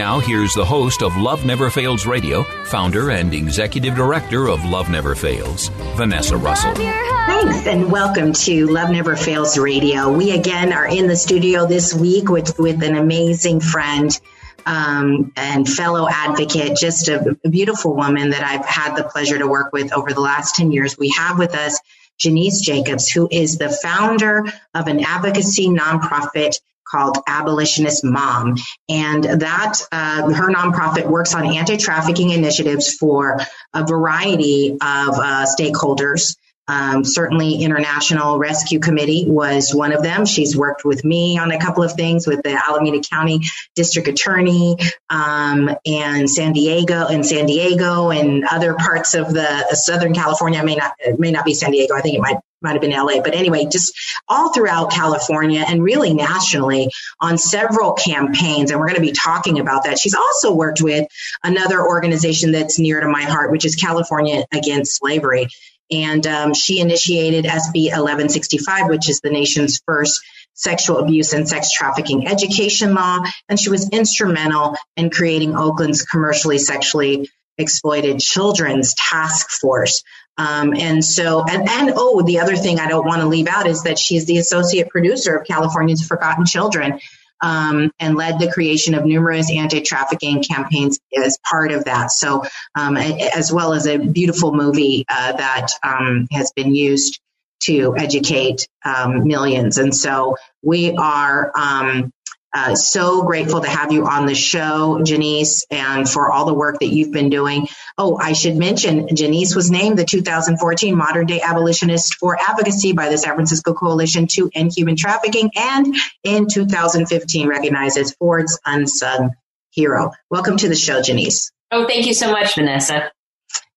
Now, here's the host of Love Never Fails Radio, founder and executive director of Love Never Fails, Vanessa Russell. Love your heart. Thanks, and welcome to Love Never Fails Radio. We again are in the studio this week with, with an amazing friend um, and fellow advocate, just a, a beautiful woman that I've had the pleasure to work with over the last 10 years. We have with us Janice Jacobs, who is the founder of an advocacy nonprofit called Abolitionist Mom. And that, uh, her nonprofit works on anti trafficking initiatives for a variety of uh, stakeholders. Um, certainly, International Rescue Committee was one of them. She's worked with me on a couple of things with the Alameda County District Attorney um, and San Diego and San Diego and other parts of the Southern California. May not it may not be San Diego. I think it might might have been LA, but anyway, just all throughout California and really nationally on several campaigns. And we're going to be talking about that. She's also worked with another organization that's near to my heart, which is California Against Slavery. And um, she initiated SB 1165, which is the nation's first sexual abuse and sex trafficking education law. And she was instrumental in creating Oakland's commercially sexually exploited children's task force. Um, and so, and, and oh, the other thing I don't want to leave out is that she's the associate producer of California's Forgotten Children. Um, and led the creation of numerous anti-trafficking campaigns as part of that. So, um, as well as a beautiful movie uh, that um, has been used to educate um, millions. And so, we are um, uh, so grateful to have you on the show, Janice, and for all the work that you've been doing. Oh, I should mention, Janice was named the 2014 Modern Day Abolitionist for Advocacy by the San Francisco Coalition to End Human Trafficking, and in 2015 recognized as Ford's Unsung Hero. Welcome to the show, Janice. Oh, thank you so much, Vanessa.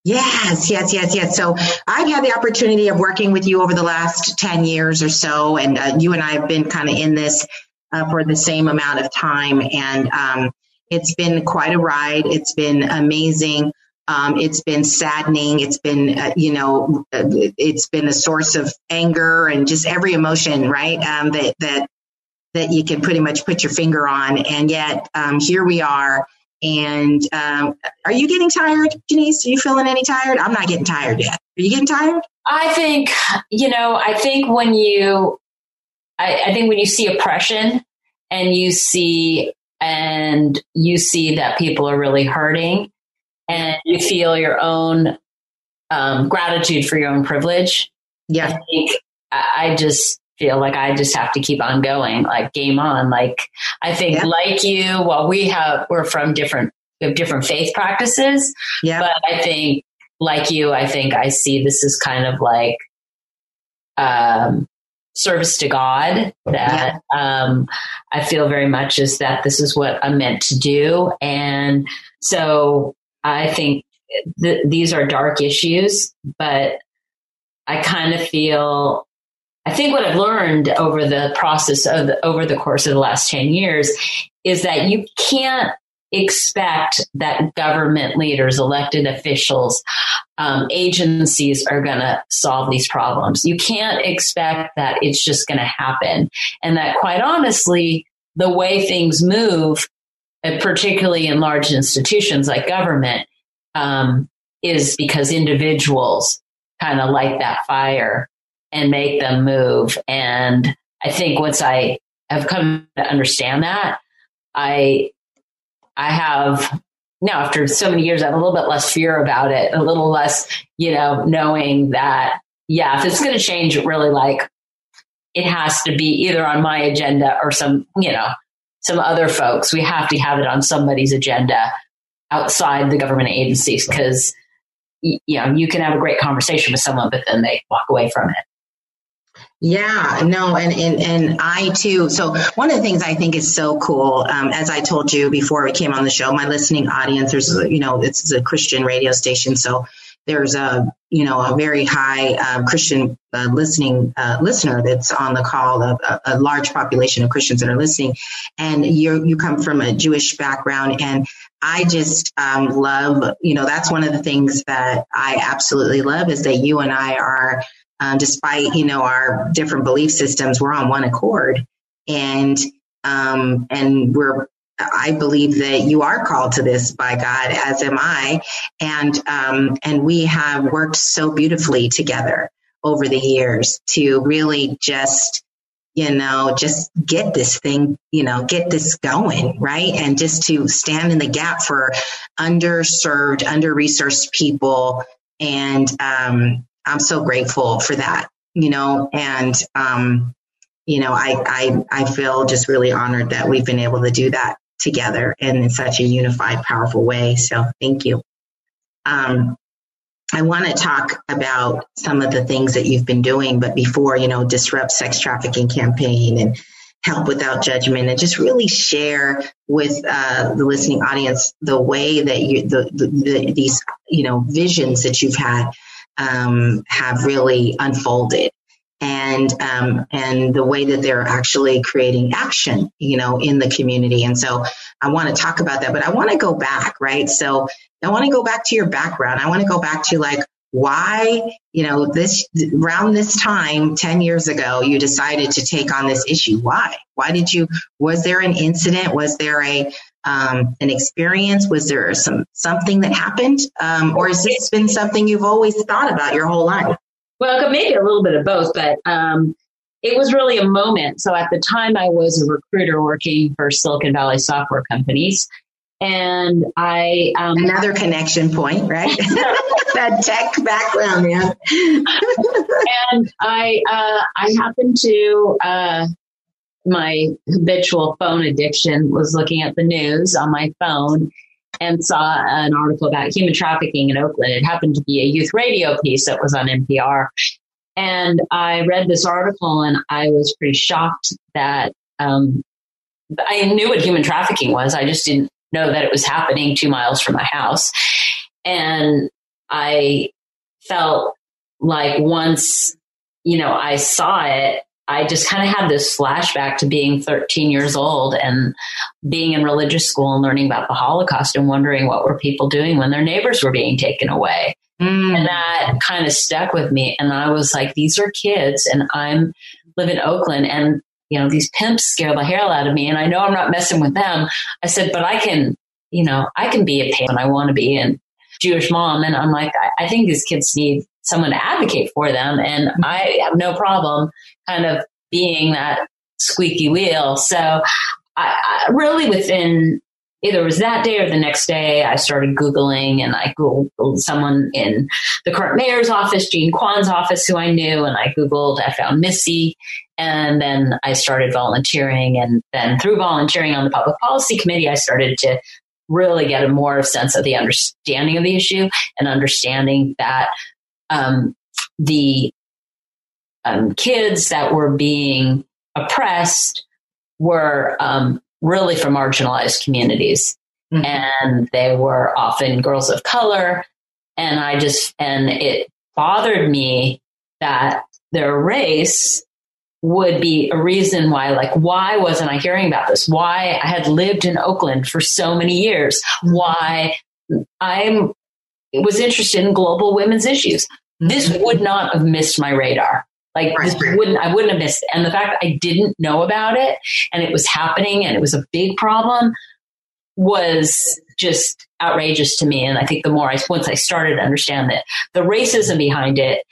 Yes, yes, yes, yes. So I've had the opportunity of working with you over the last 10 years or so, and uh, you and I have been kind of in this uh, for the same amount of time. And um, it's been quite a ride. It's been amazing. Um, it's been saddening. It's been, uh, you know, uh, it's been a source of anger and just every emotion, right? Um, that that that you can pretty much put your finger on. And yet, um, here we are. And um, are you getting tired, Denise? Are you feeling any tired? I'm not getting tired yet. Are you getting tired? I think, you know, I think when you, I, I think when you see oppression and you see, and you see that people are really hurting and you feel your own um, gratitude for your own privilege. Yeah. I think I just feel like I just have to keep on going, like game on. Like I think, Yeah. like you, well, we have we're from different we have different faith practices, Yeah. but I think, like you, I think I see this as kind of like um, service to God. That um, I feel very much is that this is what I'm meant to do, and so I think th- these are dark issues, but I kind of feel I think what I've learned over the process of the, over the course of the last 10 years is that you can't expect that government leaders, elected officials, um, agencies are going to solve these problems. You can't expect that it's just going to happen. And that quite honestly, the way things move, uh, particularly in large institutions like government, um, is because individuals kind of light that fire and make them move. And I think once I have come to understand that, I I have now after so many years, I have a little bit less fear about it, a little less, you know, knowing that yeah, if it's going to change, really like it has to be either on my agenda or some, you know, some other folks. We have to have it on somebody's agenda outside the government agencies because you know you can have a great conversation with someone, but then they walk away from it. Yeah, no, and, and and I too. So one of the things I think is so cool, um, as I told you before we came on the show, my listening audience, there's you know it's a Christian radio station, so there's a you know a very high uh, Christian uh, listening uh, listener that's on the call, a, a, large population of Christians that are listening, and you you come from a Jewish background, and I just um, love you know that's one of the things that I absolutely love is that you and I are um, despite you know our different belief systems, we're on one accord, and um, and we're I believe that you are called to this by God, as am I, and um, and we have worked so beautifully together over the years to really just you know just get this thing you know get this going right? And just to stand in the gap for underserved under resourced people. And um, I'm so grateful for that, you know, and, um, you know, I, I, I feel just really honored that we've been able to do that together and in such a unified, powerful way. So thank you. Um, I want to talk about some of the things that you've been doing, but before, you know, disrupt sex trafficking campaign and help without judgment and just really share with uh, the listening audience the way that you, the, the, the, these, you know, visions that you've had um, have really unfolded and um, and the way that they're actually creating action, you know, in the community. And so I want to talk about that, but I want to go back, right? So I want to go back to your background. I want to go back to like why, you know, this around this time, 10 years ago, you decided to take on this issue. Why? Why did you, was there an incident? Was there a, um, an experience? Was there some something that happened, um, or has this been something you've always thought about your whole life? Well, could maybe a little bit of both, but um, it was really a moment. So at the time, I was a recruiter working for Silicon Valley software companies, and I um, another connection point, right? that tech background, yeah. and I uh, I happened to uh, my habitual phone addiction was looking at the news on my phone and saw an article about human trafficking in Oakland. It happened to be a youth radio piece that was on NPR. And I read this article and I was pretty shocked that um, I knew what human trafficking was. I just didn't know that it was happening two miles from my house. And I felt like once, you know, I saw it, I just kind of had this flashback to being 13 years old and being in religious school and learning about the Holocaust and wondering what were people doing when their neighbors were being taken away. Mm. And that kind of stuck with me. And I was like, these are kids and I'm live in Oakland and you know, these pimps scare the hell out of me and I know I'm not messing with them. I said, but I can, you know, I can be a pimp and I want to be a Jewish mom. And I'm like, I, I think these kids need someone to advocate for them. And I have no problem kind of being that squeaky wheel. So I, I really within either it was that day or the next day, I started Googling and I Googled someone in the current mayor's office, Jean Quan's office, who I knew, and I Googled, I found MISSSEY. And then I started volunteering. And then through volunteering on the public policy committee, I started to really get a more sense of the understanding of the issue and understanding that um, the um, kids that were being oppressed were um, really from marginalized communities. Mm-hmm. And they were often girls of color. And I just, and it bothered me that their race would be a reason why, like, why wasn't I hearing about this? Why I had lived in Oakland for so many years? Why I'm was interested in global women's issues. This mm-hmm. would not have missed my radar. Like this wouldn't I wouldn't have missed it. And the fact that I didn't know about it and it was happening and it was a big problem was just outrageous to me. And I think the more I once I started to understand that the racism behind it,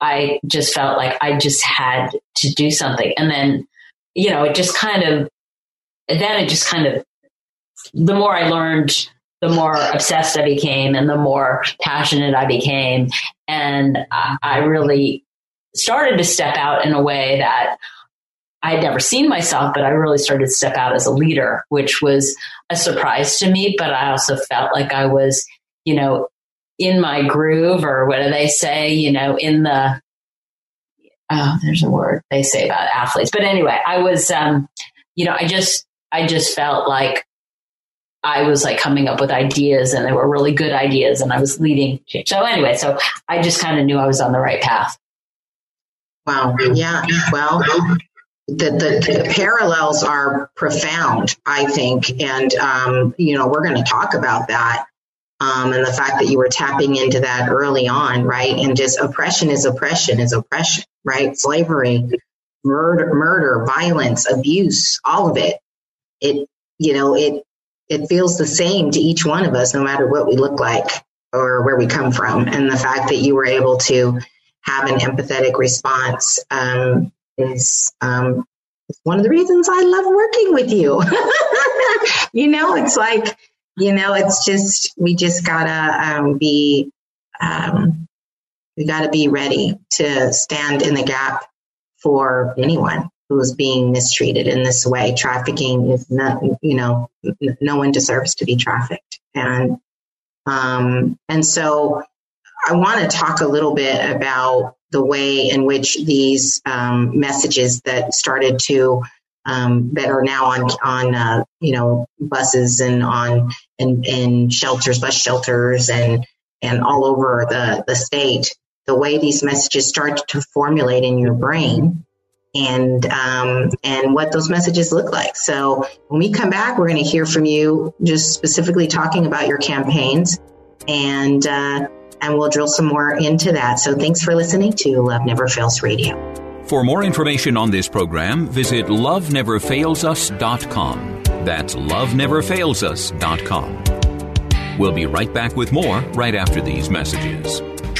I just felt like I just had to do something. And then, you know, it just kind of then it just kind of the more I learned the more obsessed I became and the more passionate I became. And I really started to step out in a way that I had never seen myself, but I really started to step out as a leader, which was a surprise to me. But I also felt like I was, you know, in my groove, or what do they say, you know, in the, oh, there's a word they say about athletes. But anyway, I was, um, you know, I just, I just felt like I was like coming up with ideas and they were really good ideas and I was leading. So anyway, so I just kind of knew I was on the right path. Wow. Yeah. Well, the, the, the parallels are profound, I think. And, um, you know, we're going to talk about that. Um, and the fact that you were tapping into that early on, right? And just oppression is oppression is oppression, right? Slavery, murder, murder, violence, abuse, all of it. It, you know, it it feels the same to each one of us, no matter what we look like or where we come from. And the fact that you were able to have an empathetic response um, is um, one of the reasons I love working with you. you know, it's like, you know, it's just, we just gotta um, be, um, we gotta be ready to stand in the gap for anyone who is being mistreated in this way. Trafficking is not, you know, no one deserves to be trafficked. And, um, and so I want to talk a little bit about the way in which these um, messages that started to um, that are now on on uh, you know buses and on in shelters, bus shelters, and and all over the the state. The way these messages start to formulate in your brain and um, and what those messages look like. So when we come back, we're going to hear from you, just specifically talking about your campaigns, and uh, and we'll drill some more into that. So thanks for listening to Love Never Fails Radio. For more information on this program, visit loveneverfailsus.com. That's loveneverfailsus.com. We'll be right back with more right after these messages.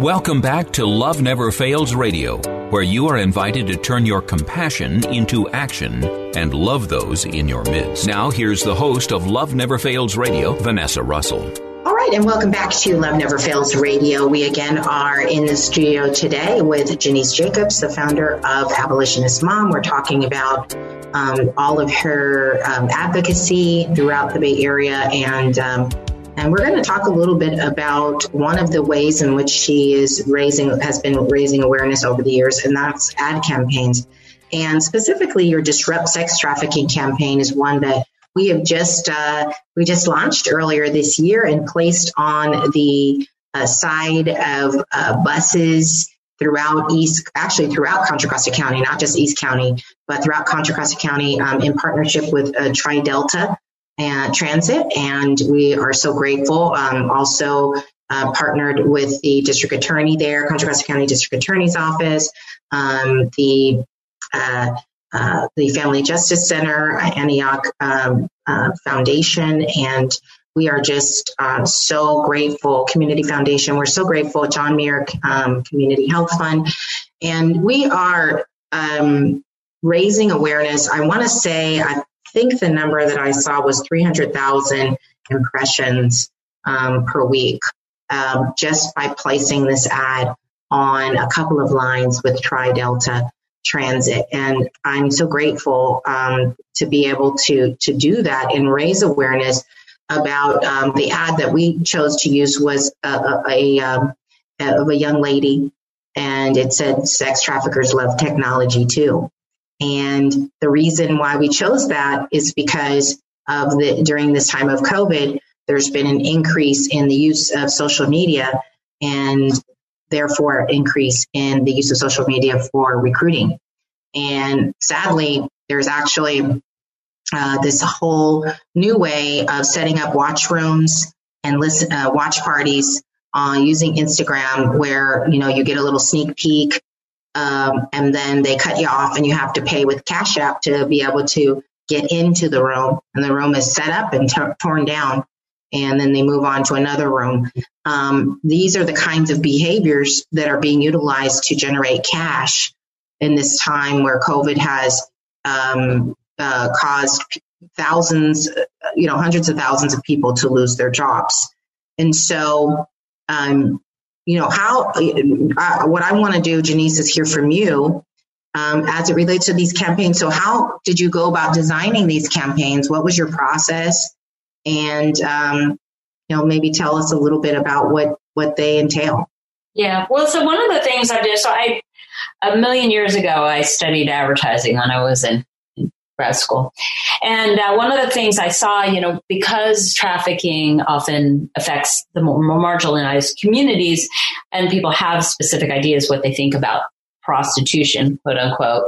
Welcome back to Love Never Fails Radio, where you are invited to turn your compassion into action and love those in your midst. Now, here's the host of Love Never Fails Radio, Vanessa Russell. All right, and welcome back to Love Never Fails Radio. We again are in the studio today with Janice Jacobs, the founder of Abolitionist Mom. We're talking about um, all of her um, advocacy throughout the Bay Area and um, and we're going to talk a little bit about one of the ways in which she is raising, has been raising awareness over the years, and that's ad campaigns. And specifically, your Disrupt Sex Trafficking campaign is one that we have just uh, we just launched earlier this year and placed on the uh, side of uh, buses throughout East, actually throughout Contra Costa County, not just East County, but throughout Contra Costa County, um, in partnership with uh, Tri Delta and Transit, and we are so grateful. Um, also uh, partnered with the district attorney there, Contra Costa County District Attorney's Office, um, the uh, uh, the Family Justice Center, Antioch um, uh, Foundation, and we are just uh, so grateful. Community Foundation, we're so grateful. John Muir um, Community Health Fund, and we are um, raising awareness. I want to say, I think the number that I saw was 300,000 impressions um, per week um, just by placing this ad on a couple of lines with Tri Delta Transit. And I'm so grateful um, to be able to, to do that and raise awareness about um, the ad that we chose to use was a, a, a, um, of a young lady and it said sex traffickers love technology too. And the reason why we chose that is because of the during this time of COVID, there's been an increase in the use of social media and therefore increase in the use of social media for recruiting. And sadly, there's actually uh, this whole new way of setting up watch rooms and listen, uh, watch parties uh, using Instagram, where you know you get a little sneak peek, um, and then they cut you off, and you have to pay with Cash App to be able to get into the room, and the room is set up and t- torn down and then they move on to another room. Um, these are the kinds of behaviors that are being utilized to generate cash in this time where COVID has um, uh, caused thousands, you know, hundreds of thousands of people to lose their jobs. And so, um, you know, how, uh, what I want to do, Janice, is hear from you um, as it relates to these campaigns. So, how did you go about designing these campaigns? What was your process? and um, you know maybe tell us a little bit about what what they entail. Yeah, well, so one of the things I did, so I a million years ago I studied advertising when I was in grad school. And uh, one of the things I saw, you know, because trafficking often affects the more, marginalized communities and people have specific ideas what they think about prostitution, quote unquote,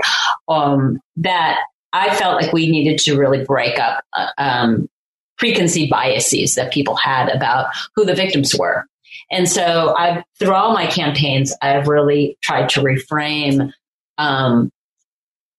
um, that I felt like we needed to really break up uh, um, preconceived biases that people had about who the victims were. And so I've, through all my campaigns, I've really tried to reframe um,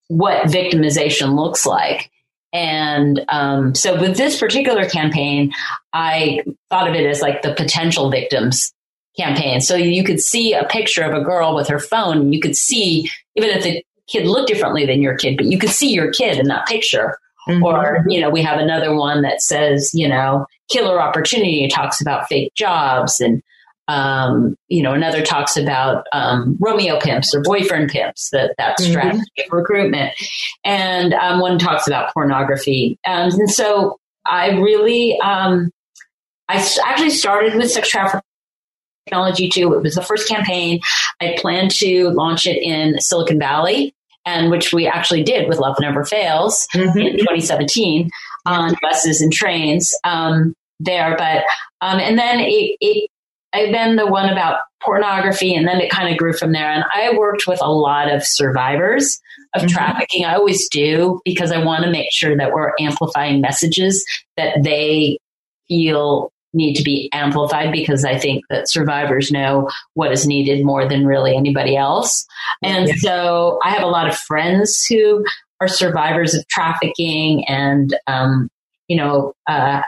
what victimization looks like. And um, so with this particular campaign, I thought of it as like the potential victims campaign. So you could see a picture of a girl with her phone. You could see, even if the kid looked differently than your kid, but you could see your kid in that picture. Mm-hmm. Or, you know, we have another one that says, you know, killer opportunity talks about fake jobs and, um, you know, another talks about um, Romeo pimps or boyfriend pimps, that, that mm-hmm. strategy of recruitment. And um, one talks about pornography. Um, and so I really, um, I actually started with sex trafficking technology too. It was the first campaign. I planned to launch it in Silicon Valley and which we actually did with Love Never Fails mm-hmm. in 2017 on buses and trains um, there. But um, and then it, it I, then the one about pornography, and then it kind of grew from there. And I worked with a lot of survivors of mm-hmm. trafficking. I always do because I want to make sure that we're amplifying messages that they feel need to be amplified because I think that survivors know what is needed more than really anybody else. And yeah. so I have a lot of friends who are survivors of trafficking and, um, you know, uh,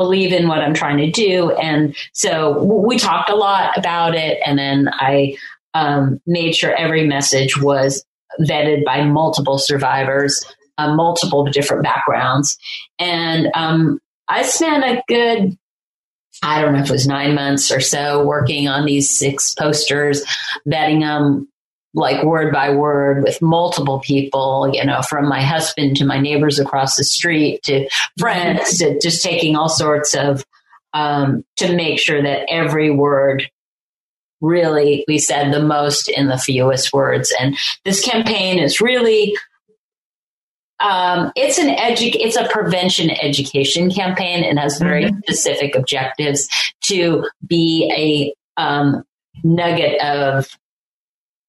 believe in what I'm trying to do. And so we talked a lot about it. And then I um, made sure every message was vetted by multiple survivors, uh, multiple different backgrounds. And um, I spent a good I don't know if it was nine months or so working on these six posters, vetting them like word by word with multiple people, you know, from my husband to my neighbors across the street to friends to just taking all sorts of, um, to make sure that every word really we said the most in the fewest words. And this campaign is really um, it's an edu- it's a prevention education campaign and has very mm-hmm. specific objectives to be a um, nugget of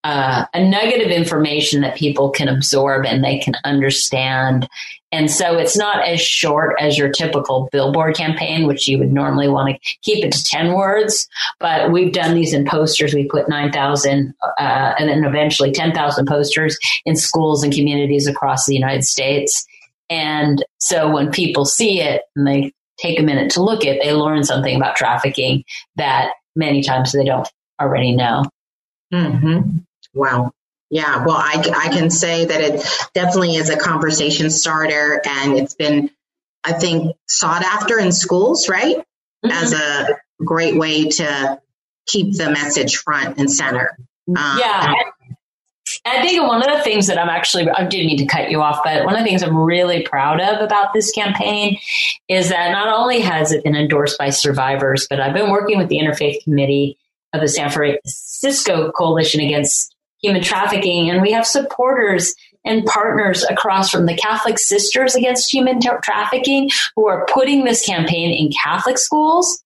uh, a nugget of information that people can absorb and they can understand. And so it's not as short as your typical billboard campaign, which you would normally want to keep it to 10 words. But we've done these in posters. We put 9,000 uh, and then eventually 10,000 posters in schools and communities across the United States. And so when people see it and they take a minute to look at, they learn something about trafficking that many times they don't already know. Mm-hmm. Wow. Yeah. Well, I, I can say that it definitely is a conversation starter and it's been, I think, sought after in schools, right? Mm-hmm. As a great way to keep the message front and center. Um, yeah. I think one of the things that I'm actually, I didn't mean to cut you off, but one of the things I'm really proud of about this campaign is that not only has it been endorsed by survivors, but I've been working with the Interfaith Committee of the San Francisco Coalition Against Human Trafficking, and we have supporters and partners across from the Catholic Sisters Against Human Trafficking who are putting this campaign in Catholic schools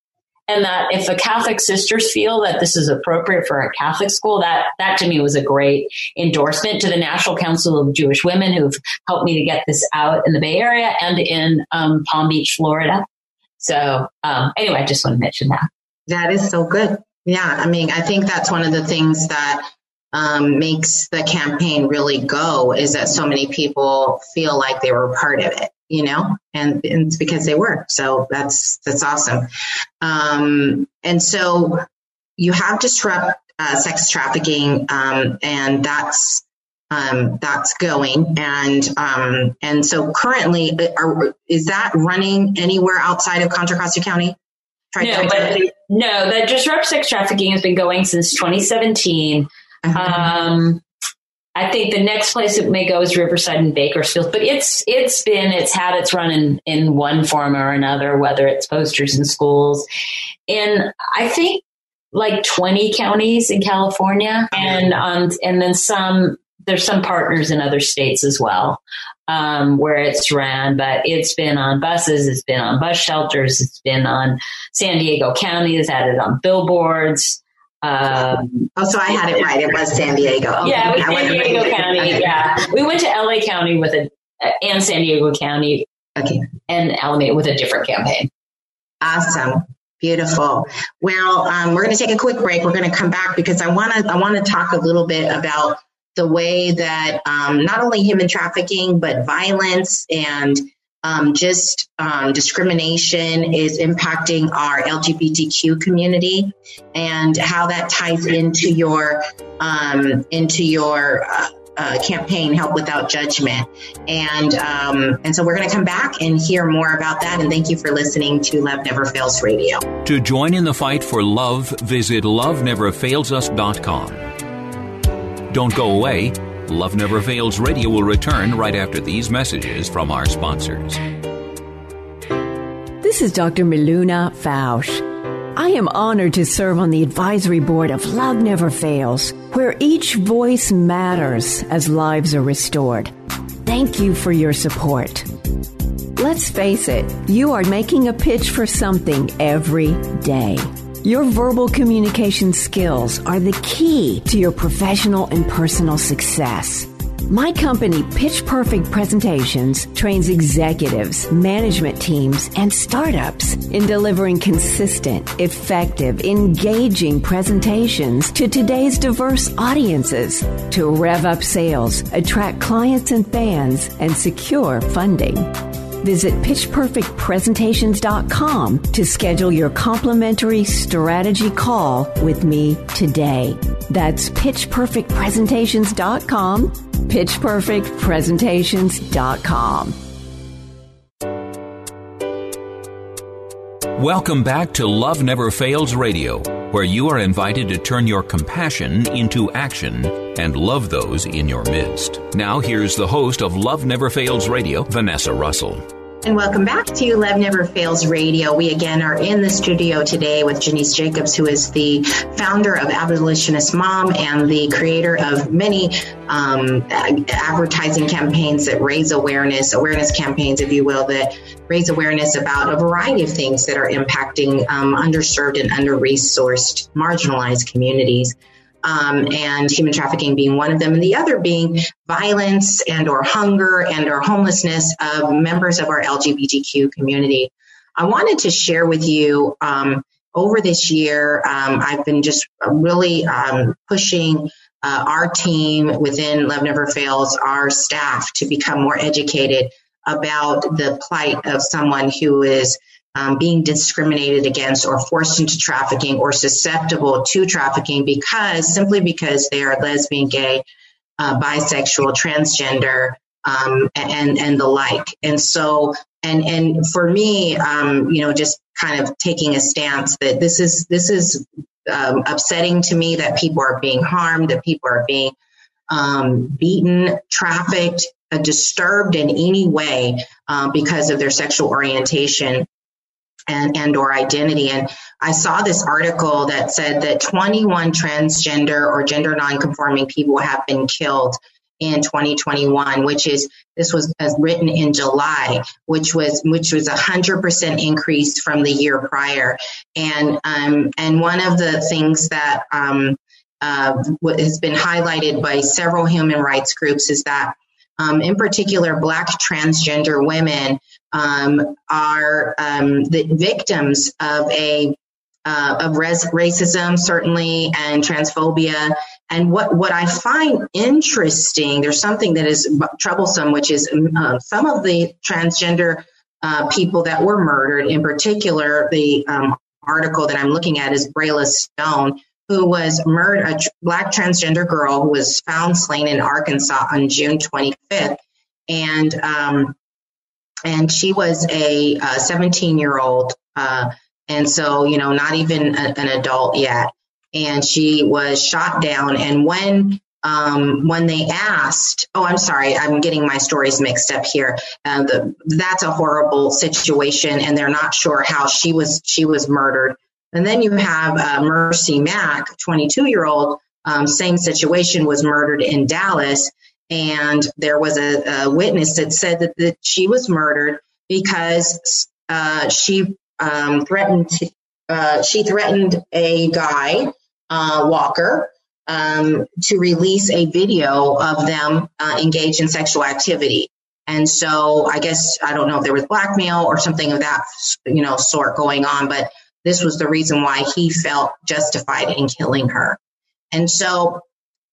and that if the Catholic sisters feel that this is appropriate for a Catholic school, that that to me was a great endorsement to the National Council of Jewish Women who've helped me to get this out in the Bay Area and in um, Palm Beach, Florida. So um, anyway, I just want to mention that. That is so good. Yeah, I mean, I think that's one of the things that um, makes the campaign really go is that so many people feel like they were part of it you know, and, and it's because they were. So that's that's awesome. Um, and so you have disrupt uh, sex trafficking, um, and that's um, that's going. And um, and so currently, uh, are, is that running anywhere outside of Contra Costa County? No, but, no, the disrupt sex trafficking has been going since 2017. Um, I think the next place it may go is Riverside and Bakersfield, but it's it's been it's had its run in in one form or another, whether it's posters in schools, and I think like twenty counties in California, and um, and then some. There's some partners in other states as well um, where it's ran, but it's been on buses, it's been on bus shelters, it's been on San Diego County, has had it on billboards. Um, oh, so I had it right. It was San Diego. Okay. Yeah, it was San Diego County. Okay. Yeah, we went to LA County with a and San Diego County. Okay, and Alameda with a different campaign. Awesome. Beautiful. Well, um, we're going to take a quick break. We're going to come back because I want to I want to talk a little bit about the way that um, not only human trafficking but violence and um, just um, discrimination is impacting our LGBTQ community, and how that ties into your um, into your uh, uh, campaign, Help Without Judgment, and um, and so we're going to come back and hear more about that. And thank you for listening to Love Never Fails Radio. To join in the fight for love, visit loveneverfailsus.com. Don't go away. Love Never Fails Radio will return right after these messages from our sponsors. This is Dr. Miluna Fausch. I am honored to serve on the advisory board of Love Never Fails, where each voice matters as lives are restored. Thank you for your support. Let's face it, you are making a pitch for something every day. Your verbal communication skills are the key to your professional and personal success. My company, Pitch Perfect Presentations, trains executives, management teams, and startups in delivering consistent, effective, engaging presentations to today's diverse audiences to rev up sales, attract clients and fans, and secure funding. Visit pitchperfectpresentations.com to schedule your complimentary strategy call with me today. That's pitchperfectpresentations.com, pitchperfectpresentations.com. Welcome back to Love Never Fails Radio, where you are invited to turn your compassion into action and love those in your midst. Now, here's the host of Love Never Fails Radio, Vanessa Russell. And welcome back to Love Never Fails Radio. We again are in the studio today with Janice Jacobs, who is the founder of Abolitionist Mom and the creator of many um, advertising campaigns that raise awareness, awareness campaigns, if you will, that raise awareness about a variety of things that are impacting um, underserved and under resourced, marginalized communities. Um, and human trafficking being one of them, and the other being violence and or hunger and or homelessness of members of our LGBTQ community. I wanted to share with you um, over this year, um, I've been just really um, pushing uh, our team within Love Never Fails, our staff, to become more educated about the plight of someone who is um, being discriminated against or forced into trafficking or susceptible to trafficking because simply because they are lesbian, gay, uh, bisexual, transgender, um, and and the like. And so, and and for me, um, you know, just kind of taking a stance that this is this is um, upsetting to me that people are being harmed, that people are being um, beaten, trafficked, uh, disturbed in any way uh, because of their sexual orientation and and or identity. And i saw this article that said that 21 transgender or gender nonconforming people have been killed in 2021 which is this was written in july which was which was a 100% increase from the year prior. And um, and one of the things that um, uh, has been highlighted by several human rights groups is that um, in particular black transgender women um, are um, the victims of a uh, of res- racism, certainly, and transphobia. And what, what I find interesting, there's something that is troublesome, which is uh, some of the transgender uh, people that were murdered, in particular, the um, article that I'm looking at is Brayla Stone, who was murdered, a black transgender girl who was found slain in Arkansas on June 25th. And um, and she was a 17 year old, uh, and so you know not even a, an adult yet. And she was shot down. And when um, when they asked, oh, I'm sorry, I'm getting my stories mixed up here. Uh, the, that's a horrible situation, and they're not sure how she was she was murdered. And then you have uh, Merci Mack, 22 year old, um, same situation, was murdered in Dallas. And there was a, a witness that said that, that she was murdered because uh, she um, threatened to, uh, she threatened a guy, uh, Walker, um, to release a video of them uh, engaged in sexual activity. And so I guess I don't know if there was blackmail or something of that you know sort going on, but this was the reason why he felt justified in killing her. And so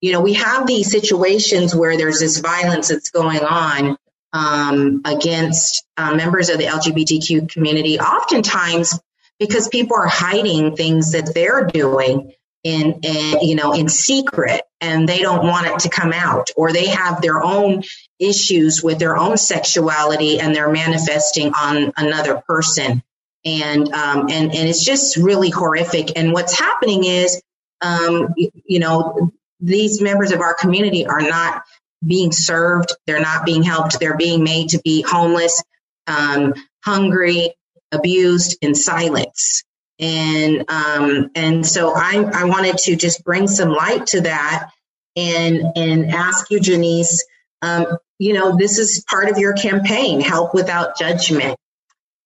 you know, we have these situations where there's this violence that's going on um, against uh, members of the LGBTQ community, oftentimes because people are hiding things that they're doing in, in, you know in secret and they don't want it to come out or they have their own issues with their own sexuality and they're manifesting on another person. And um, and and it's just really horrific. And what's happening is um, you, you know these members of our community are not being served, they're not being helped, they're being made to be homeless, um, hungry, abused, in silence. And um, and so I, I wanted to just bring some light to that and and ask you, Janice, um, you know, this is part of your campaign, Help Without Judgment.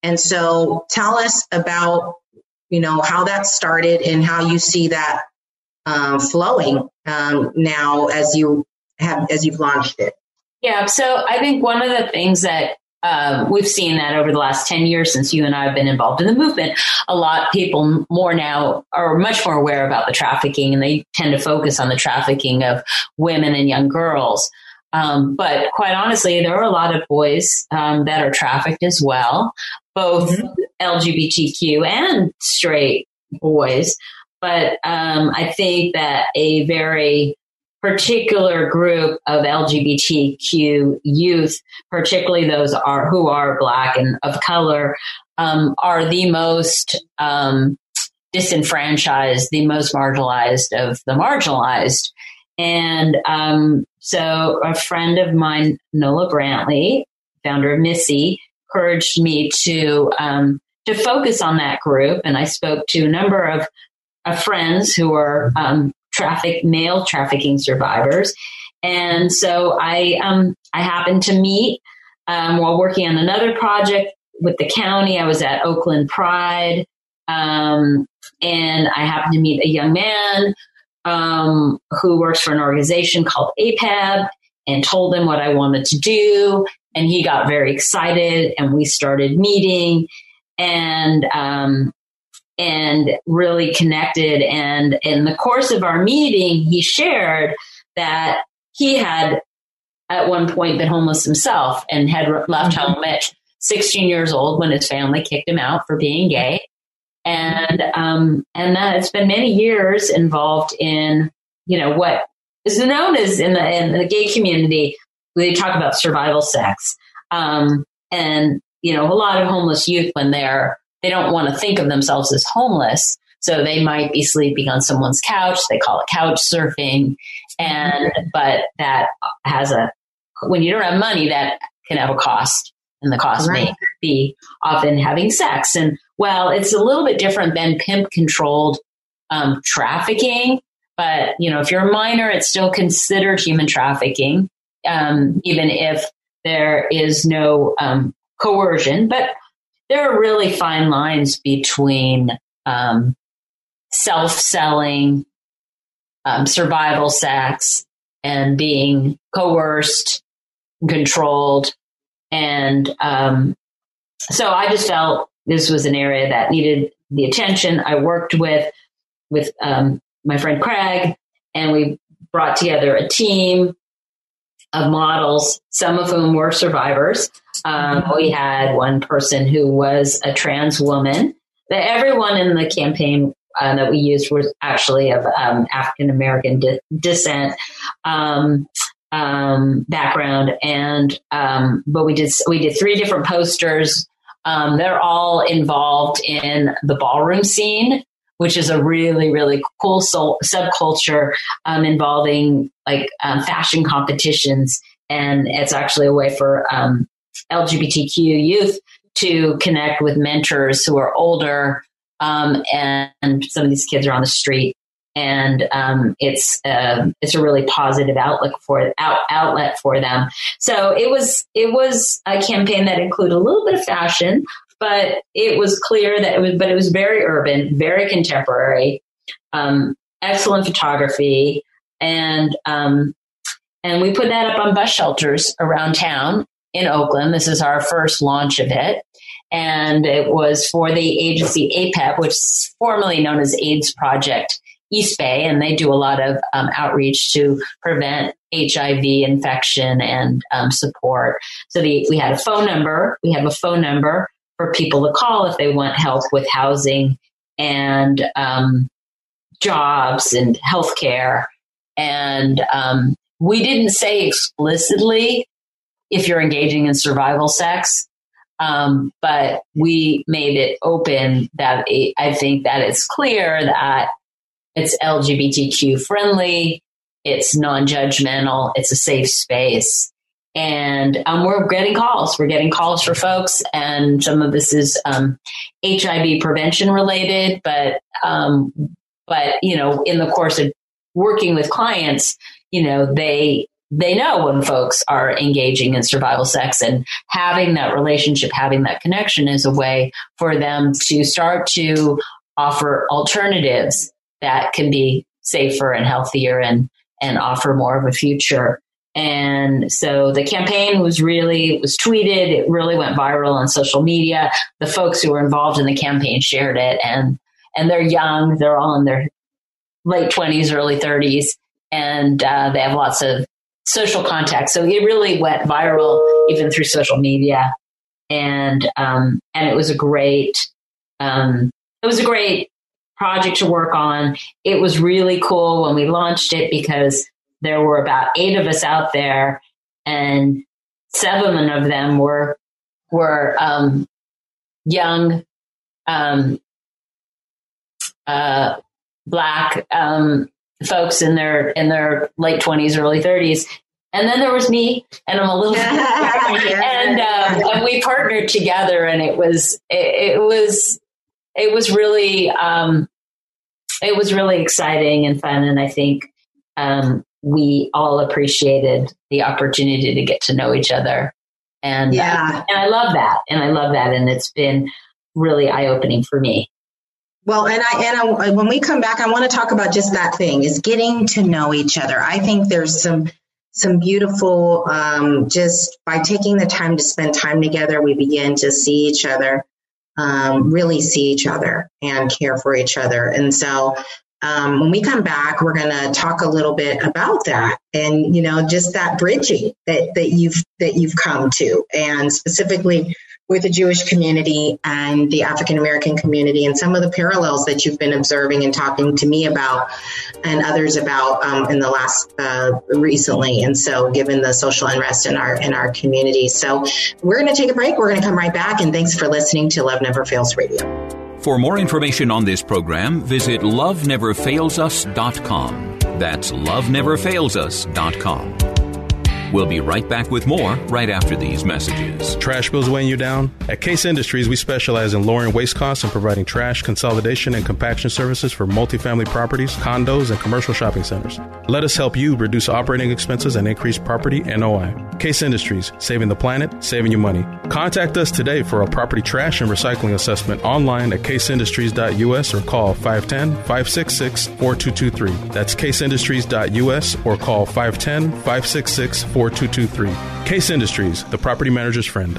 And so tell us about, you know, how that started and how you see that uh, flowing um, now as you have as you've launched it? Yeah, so I think one of the things that um, we've seen that over the last 10 years since you and I have been involved in the movement, a lot of people more now are much more aware about the trafficking and they tend to focus on the trafficking of women and young girls. Um, but quite honestly, there are a lot of boys um, that are trafficked as well, both mm-hmm. LGBTQ and straight boys. But um, I think that a very particular group of LGBTQ youth, particularly those are who are black and of color, um, are the most um, disenfranchised, the most marginalized of the marginalized. And um, so, a friend of mine, Nola Brantley, founder of MISSSEY, encouraged me to um, to focus on that group, and I spoke to a number of of friends who are um, traffic male trafficking survivors, and so I um, I happened to meet um, while working on another project with the county. I was at Oakland Pride, um, and I happened to meet a young man um, who works for an organization called APEB and told him what I wanted to do. And he got very excited and we started meeting and, um, and really connected. And in the course of our meeting, he shared that he had at one point been homeless himself and had left home at 16 years old when his family kicked him out for being gay. And, um, and that it's been many years involved in, you know, what is known as in the, in the gay community, they talk about survival sex. Um, and, you know, a lot of homeless youth when they're, they don't want to think of themselves as homeless. So they might be sleeping on someone's couch. They call it couch surfing. And, but that has a, when you don't have money, that can have a cost and the cost right. may be often having sex. And well, it's a little bit different than pimp controlled um, trafficking. But you know, if you're a minor, it's still considered human trafficking, um, even if there is no um, coercion. But there are really fine lines between um, self-selling, um, survival sex, and being coerced, controlled, and um, so I just felt this was an area that needed the attention. I worked with with um, my friend Craig, and we brought together a team of models, some of whom were survivors. Um, we had one person who was a trans woman. That everyone in the campaign uh, that we used was actually of um, African American de- descent. Um, um, background, and um, but we did we did three different posters. Um, they're all involved in the ballroom scene, which is a really really cool subculture involving like fashion competitions, and it's actually a way for um, LGBTQ youth to connect with mentors who are older. and some of these kids are on the street and um, it's uh, it's a really positive outlook for out, outlet for them. So it was it was a campaign that included a little bit of fashion, but it was clear that it was but it was very urban, very contemporary, um, excellent photography, and um, and we put that up on bus shelters around town in Oakland. This is our first launch of it. And it was for the agency APEB, which is formerly known as AIDS Project East Bay, and they do a lot of um, outreach to prevent HIV infection and um, support. So the, we had a phone number. We have a phone number for people to call if they want help with housing and um, jobs and healthcare. And um, we didn't say explicitly if you're engaging in survival sex. Um, but we made it open that it, I think that it's clear that it's LGBTQ friendly. It's non-judgmental. It's a safe space. And um, we're getting calls. We're getting calls for folks, and some of this is um, HIV prevention related. But um, but you know, in the course of working with clients, you know, they they know when folks are engaging in survival sex and having that relationship, having that connection is a way for them to start to offer alternatives that can be safer and healthier and and offer more of a future. And so the campaign was really was tweeted. It really went viral on social media. The folks who were involved in the campaign shared it, and and they're young. They're all in their late twenties, early thirties, and uh, they have lots of social contacts. So it really went viral even through social media, and um, and it was a great um, it was a great project to work on. It was really cool when we launched it because there were about eight of us out there, and seven of them were were um, young, um, uh, black um, folks in their in their late twenties, early thirties. And then there was me, and I'm a little, and um, and we partnered together, and it was it, it was it was really um, it was really exciting and fun, and I think um, we all appreciated the opportunity to get to know each other, and yeah, and I love that, and I love that, and it's been really eye opening for me. Well, and I and I, when we come back, I want to talk about just that thing is getting to know each other. I think there's some some beautiful um, just by taking the time to spend time together, we begin to see each other, um, really see each other and care for each other. And so um, when we come back, we're going to talk a little bit about that and you know just that bridging that that you've that you've come to, and specifically with the Jewish community and the African American community, and some of the parallels that you've been observing and talking to me about, and others about um, in the last uh, recently. And so, given the social unrest in our in our community, so we're going to take a break. We're going to come right back, and thanks for listening to Love Never Fails Radio. For more information on this program, visit loveneverfailsus.com. That's loveneverfailsus.com. We'll be right back with more right after these messages. Trash bills weighing you down? At Case Industries, we specialize in lowering waste costs and providing trash consolidation and compaction services for multifamily properties, condos, and commercial shopping centers. Let us help you reduce operating expenses and increase property NOI. Case Industries, saving the planet, saving you money. Contact us today for a property trash and recycling assessment online at caseindustries.us or call 510 566 4223. That's caseindustries.us or call 510 566 4223. Case Industries, the property manager's friend.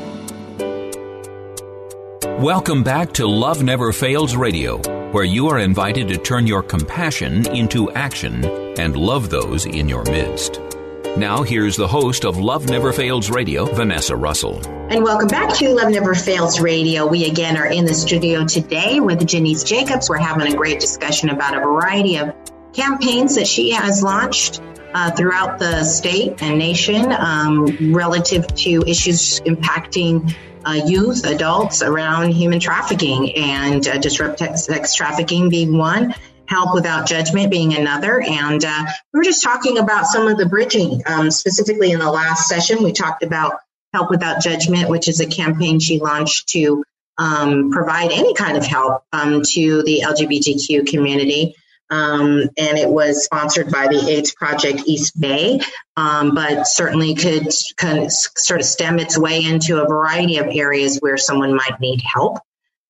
Welcome back to Love Never Fails Radio, where you are invited to turn your compassion into action and love those in your midst. Now, here's the host of Love Never Fails Radio, Vanessa Russell. And welcome back to Love Never Fails Radio. We again are in the studio today with Janice Jacobs. We're having a great discussion about a variety of campaigns that she has launched uh, throughout the state and nation um, relative to issues impacting uh, youth, adults around human trafficking and uh, disrupt sex trafficking being one, Help Without Judgment being another. And uh, we were just talking about some of the bridging. Um, specifically, in the last session, we talked about Help Without Judgment, which is a campaign she launched to um, provide any kind of help um, to the LGBTQ community. Um, and it was sponsored by the AIDS Project East Bay, um, but certainly could sort of stem its way into a variety of areas where someone might need help.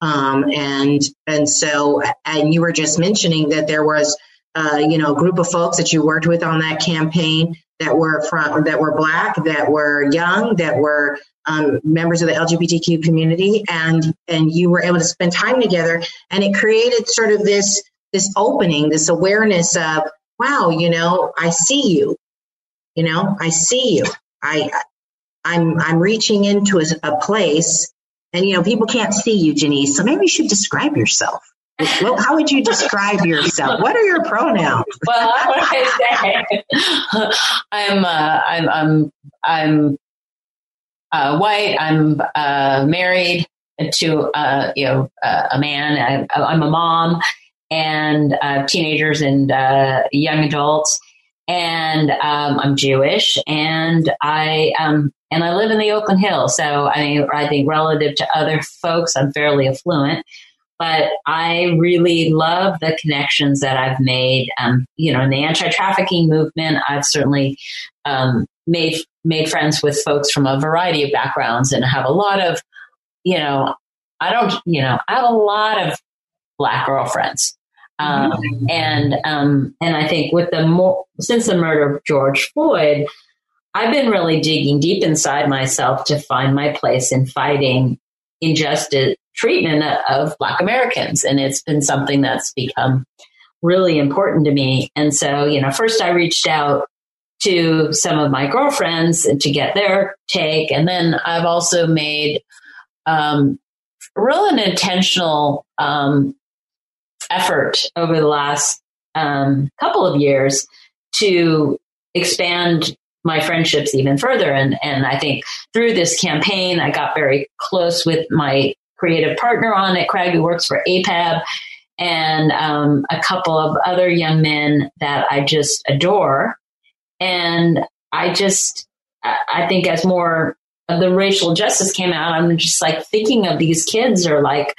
Um, and and so and you were just mentioning that there was uh, you know a group of folks that you worked with on that campaign that were from that were black, that were young, that were um, members of the LGBTQ community, and and you were able to spend time together, and it created sort of this this opening, this awareness of wow, you know, I see you, you know, I see you, I I'm I'm reaching into a, a place and you know, people can't see you, Janice. So maybe you should describe yourself. Well, how would you describe yourself? What are your pronouns? well, I? I'm, uh, I'm, I'm, I'm uh, white. I'm uh, married to, uh, you know, uh, a man. I, I'm a mom and uh, teenagers and young adults. And um, I'm Jewish, and I um, and I live in the Oakland Hills. So I mean, I think relative to other folks, I'm fairly affluent. But I really love the connections that I've made. Um, you know, in the anti-trafficking movement, I've certainly um, made made friends with folks from a variety of backgrounds, and have a lot of, you know, I don't, you know, I have a lot of black girlfriends. Um, and um, and I think with the more since the murder of George Floyd, I've been really digging deep inside myself to find my place in fighting injustice treatment of Black Americans. And it's been something that's become really important to me. And so, you know, first I reached out to some of my girlfriends to get their take. And then I've also made um, real an intentional um, effort over the last um, couple of years to expand my friendships even further. And, and I think through this campaign, I got very close with my creative partner on it, Craig, who works for APEB. and um, a couple of other young men that I just adore. And I just, I think as more of the racial justice came out, I'm just like thinking of these kids are like,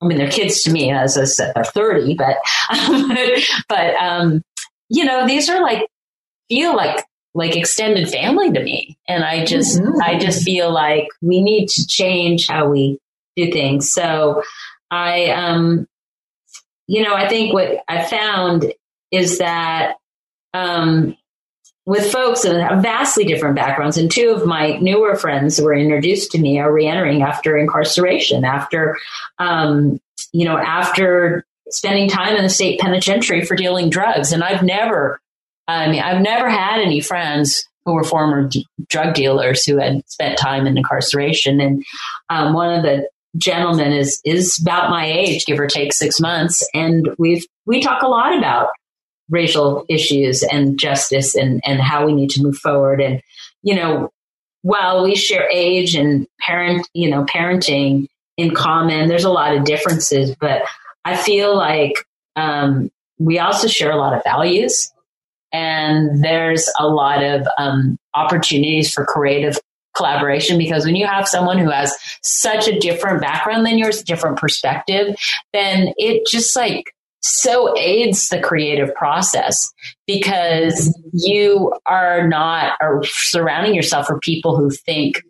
I mean, they're kids to me, as I said, they're 30, but, but, um, you know, these are like, feel like, like extended family to me. And I just, mm-hmm. I just feel like we need to change how we do things. So I, um, you know, I think what I found is that, um, with folks have vastly different backgrounds. And two of my newer friends who were introduced to me are reentering after incarceration, after, um, you know, after spending time in the state penitentiary for dealing drugs. And I've never, I mean, I've never had any friends who were former d- drug dealers who had spent time in incarceration. And um, one of the gentlemen is is about my age, give or take six months, and we've we talk a lot about racial issues and justice and, and how we need to move forward. And, you know, while we share age and parent, you know, parenting in common, there's a lot of differences, but I feel like um, we also share a lot of values and there's a lot of um, opportunities for creative collaboration because when you have someone who has such a different background than yours, different perspective, then it just like so aids the creative process because you are not are surrounding yourself with people who think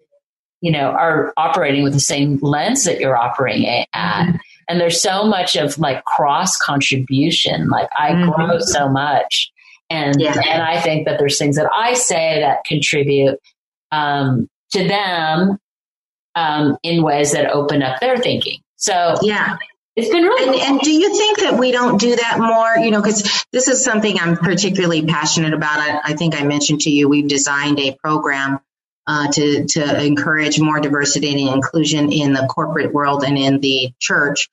you know are operating with the same lens that you're operating at mm-hmm. and there's so much of like cross contribution like i mm-hmm. grow so much and yeah. and i think that there's things that i say that contribute um, to them um, in ways that open up their thinking so yeah it's been really and, cool. and, do you think that we don't do that more? You know because this is something i'm particularly passionate about. I, I, think i mentioned to you we've designed a program uh, to, to encourage more diversity and inclusion in the corporate world and in the church.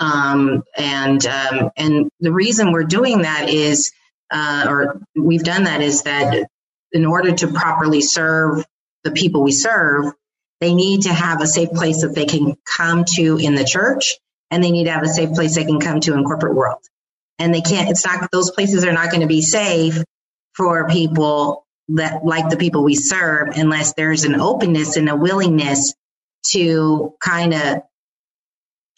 Um, and um, and the reason we're doing that is uh, or we've done that is that in order to properly serve the people we serve they need to have a safe place that they can come to in the church and they need to have a safe place they can come to in corporate world. And they can't, it's not, those places are not going to be safe for people that like the people we serve unless there's an openness and a willingness to kind of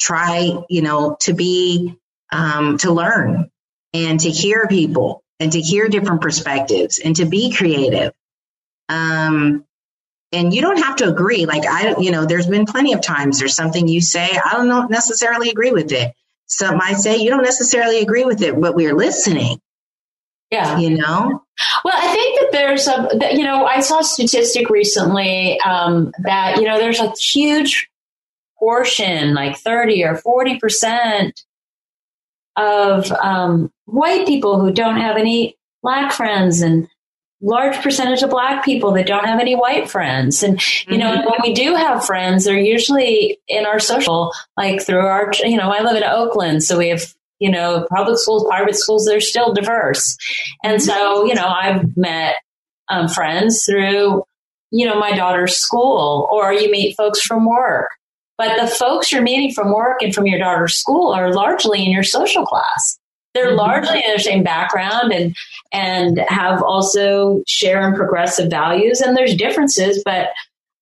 try, you know, to be, um, to learn and to hear people and to hear different perspectives and to be creative. Um, and you don't have to agree. Like I, you know, there's been plenty of times there's something you say, I don't necessarily agree with it. Some I say you don't necessarily agree with it, but we're listening. Yeah. You know? Well, I think that there's a, you know, I saw a statistic recently um, that, you know, there's a huge portion, like 30 or 40% of um, white people who don't have any black friends and large percentage of black people that don't have any white friends and you know mm-hmm. when we do have friends they're usually in our social like through our you know i live in oakland so we have you know public schools private schools they're still diverse and mm-hmm. so you know i've met um, friends through you know my daughter's school or you meet folks from work but the folks you're meeting from work and from your daughter's school are largely in your social class they're mm-hmm. largely in the same background and and have also share in progressive values. And there's differences but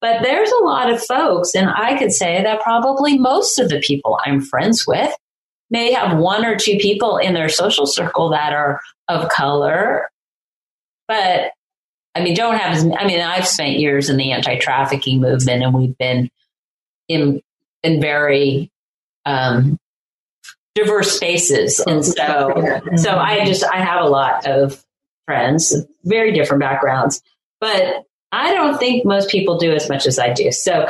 but there's a lot of folks and i could say that probably most of the people i'm friends with may have one or two people in their social circle that are of color. But i mean don't have i mean i've spent years in the anti-trafficking movement and we've been in in very um, diverse spaces. And so, so I just, I have a lot of friends, very different backgrounds, but I don't think most people do as much as I do. So,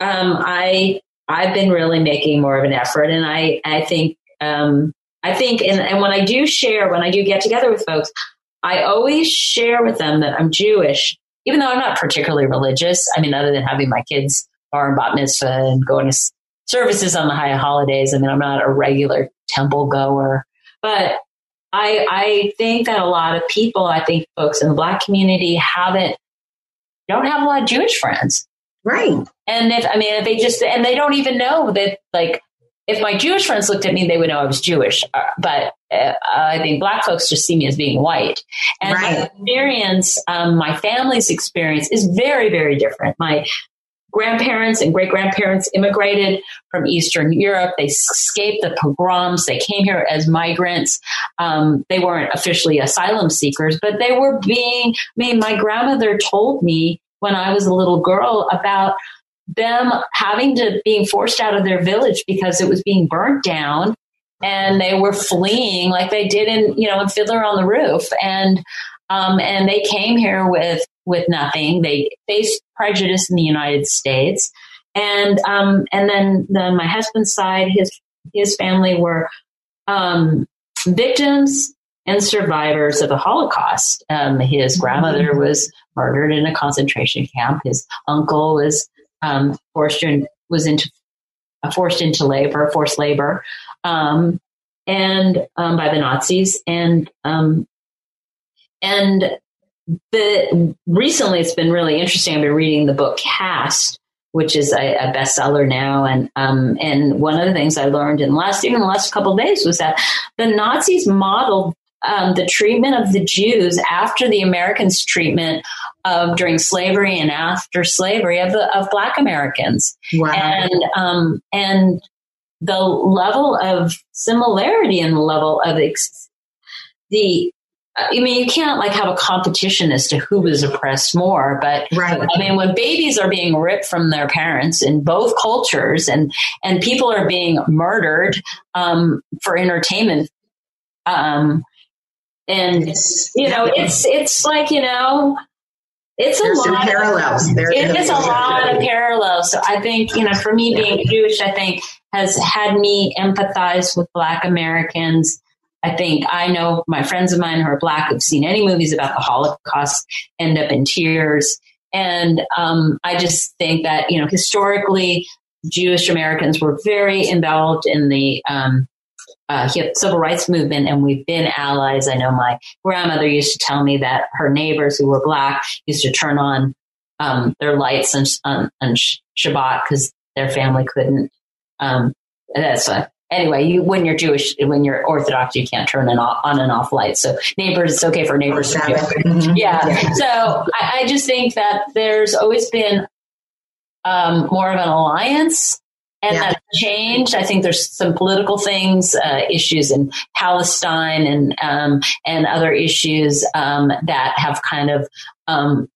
um, I, I've been really making more of an effort and I, I think, um, I think, and, and when I do share, when I do get together with folks, I always share with them that I'm Jewish, even though I'm not particularly religious. I mean, other than having my kids bar and bat mitzvah and going to services on the high holidays. I mean, I'm not a regular temple goer, but I, I think that a lot of people, I think folks in the black community haven't, don't have a lot of Jewish friends. Right. And if, I mean, if they just, and they don't even know that like, if my Jewish friends looked at me, they would know I was Jewish. Uh, but uh, I think black folks just see me as being white. And right. my experience, um, my family's experience is very, very different. My grandparents and great grandparents immigrated from Eastern Europe. They escaped the pogroms. They came here as migrants. Um, they weren't officially asylum seekers, but they were being, I mean, my grandmother told me when I was a little girl about them having to being forced out of their village because it was being burnt down and they were fleeing like they did in you know in Fiddler on the Roof and um, and they came here with with nothing. They faced prejudice in the United States. And um, and then then my husband's side his his family were um, victims and survivors of the Holocaust. Um, his grandmother was murdered in a concentration camp. His uncle was um, forced in, was into forced into labor, forced labor, um, and um, by the Nazis, and um, and the recently it's been really interesting. I've been reading the book Caste, which is a, a bestseller now, and um, and one of the things I learned in the last even the last couple of days was that the Nazis modeled um, the treatment of the Jews after the Americans' treatment of during slavery and after slavery of the of Black Americans, wow. and um, and the level of similarity and the level of ex- the I mean, you can't like have a competition as to who was oppressed more, but right. I mean, when babies are being ripped from their parents in both cultures, and and people are being murdered um, for entertainment, um, and you know, it's it's like you know, it's a There's lot of parallels. There it is a lot of parallels. So I think you know, for me being Jewish, I think has had me empathize with Black Americans. I think I know my friends of mine who are Black who've seen any movies about the Holocaust end up in tears. And um, I just think that, you know, historically, Jewish Americans were very involved in the um, uh, civil rights movement and we've been allies. I know my grandmother used to tell me that her neighbors who were black used to turn on um, their lights on, on, Shabbat because their family couldn't. Um, that's a, anyway, you, when you're Jewish, when you're Orthodox, you can't turn an off, on and off lights. So neighbors, it's okay for neighbors to do. Mm-hmm. Yeah. yeah. So I, I, just think that there's always been um, more of an alliance and yeah. that changed. I think there's some political things, uh, issues in Palestine and um, and other issues um, that have kind of um,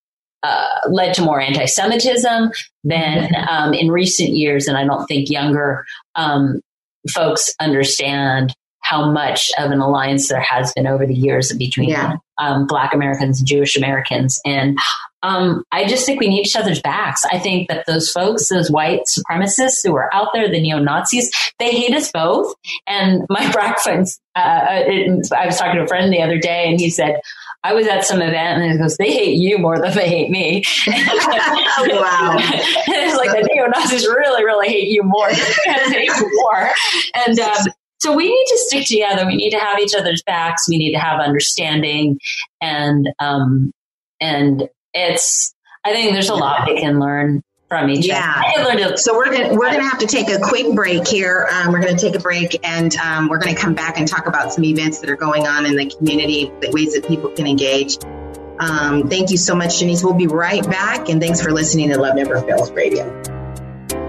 uh, led to more anti-Semitism than mm-hmm. um, in recent years. And I don't think younger um, folks understand how much of an alliance there has been over the years between yeah. um, Black Americans and Jewish Americans. And um, I just think we need each other's backs. I think that those folks, those white supremacists who are out there, the neo Nazis, they hate us both. And my black friends, uh, it, I was talking to a friend the other day, and he said, I was at some event and he goes, they hate you more than they hate me. wow. it's like the neo Nazis really, really hate you more hate you more. And um, so we need to stick together. We need to have each other's backs. We need to have understanding, and um, and it's. I think there's a lot we can learn from each yeah. other. So we're gonna we're gonna have to take a quick break here. Um, we're gonna take a break, and um, we're gonna come back and talk about some events that are going on in the community, the ways that people can engage. Um, thank you so much, Janice. We'll be right back, and thanks for listening to Love Never Fails Radio.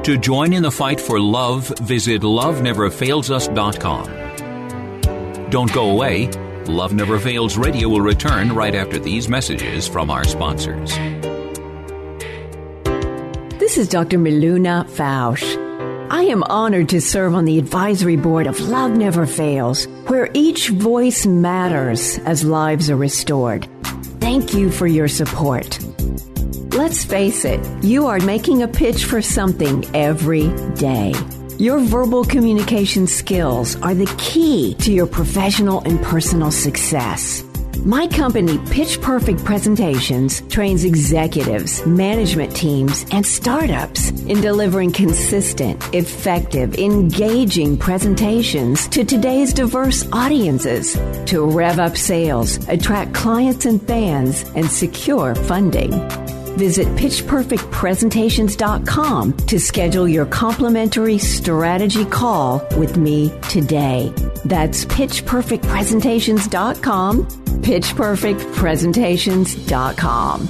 To join in the fight for love, visit loveneverfailsus.com. Don't go away. Love Never Fails Radio will return right after these messages from our sponsors. This is Dr. Miluna Fausch. I am honored to serve on the advisory board of Love Never Fails, where each voice matters as lives are restored. Thank you for your support. Let's face it, you are making a pitch for something every day. Your verbal communication skills are the key to your professional and personal success. My company, Pitch Perfect Presentations, trains executives, management teams, and startups in delivering consistent, effective, engaging presentations to today's diverse audiences to rev up sales, attract clients and fans, and secure funding. Visit pitchperfectpresentations.com to schedule your complimentary strategy call with me today. That's pitchperfectpresentations.com, pitchperfectpresentations.com.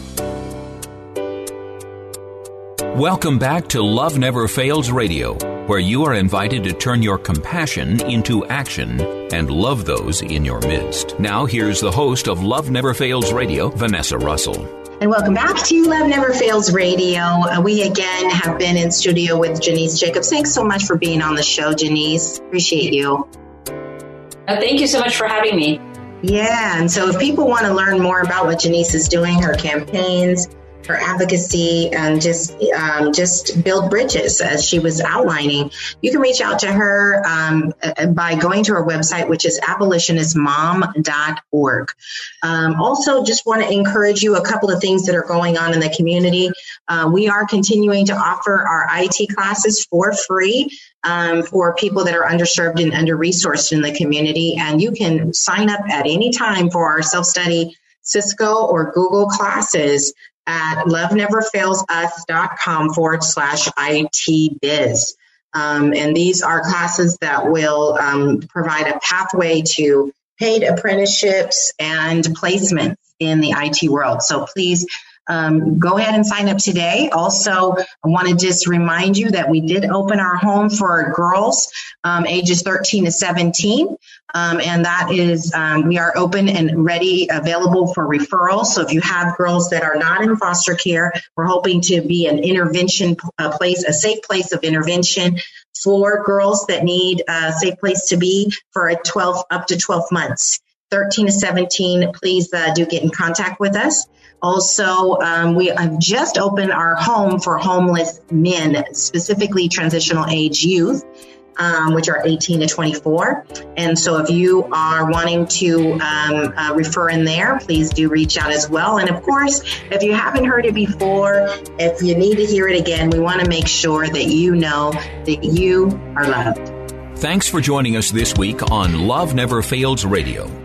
Welcome back to Love Never Fails Radio, where you are invited to turn your compassion into action and love those in your midst. Now, here's the host of Love Never Fails Radio, Vanessa Russell. And welcome back to Love Never Fails Radio. Uh, we again have been in studio with Janice Jacobs. Thanks so much for being on the show, Janice. Appreciate you. Uh, thank you so much for having me. Yeah, and so if people want to learn more about what Janice is doing, her campaigns, her advocacy and just um, just build bridges as she was outlining. You can reach out to her um, uh, by going to her website, which is abolitionistmom.org. Um, also, just want to encourage you a couple of things that are going on in the community. Uh, we are continuing to offer our IT classes for free. Um, for people that are underserved and under resourced in the community. And you can sign up at any time for our self study Cisco or Google classes at loveneverfailsus.com forward slash ITBiz. Um, and these are classes that will um, provide a pathway to paid apprenticeships and placements in the IT world. So please um, go ahead and sign up today. Also, I want to just remind you that we did open our home for girls um, ages 13 to 17. Um, and that is, um, we are open and ready, available for referrals. So if you have girls that are not in foster care, we're hoping to be an intervention uh, place, a safe place of intervention for girls that need a safe place to be for a 12 up to 12 months. 13 to 17, please uh, do get in contact with us. Also, um, we have just opened our home for homeless men, specifically transitional age youth. Um, which are 18 to 24. And so, if you are wanting to um, uh, refer in there, please do reach out as well. And of course, if you haven't heard it before, if you need to hear it again, we want to make sure that you know that you are loved. Thanks for joining us this week on Love Never Fails Radio.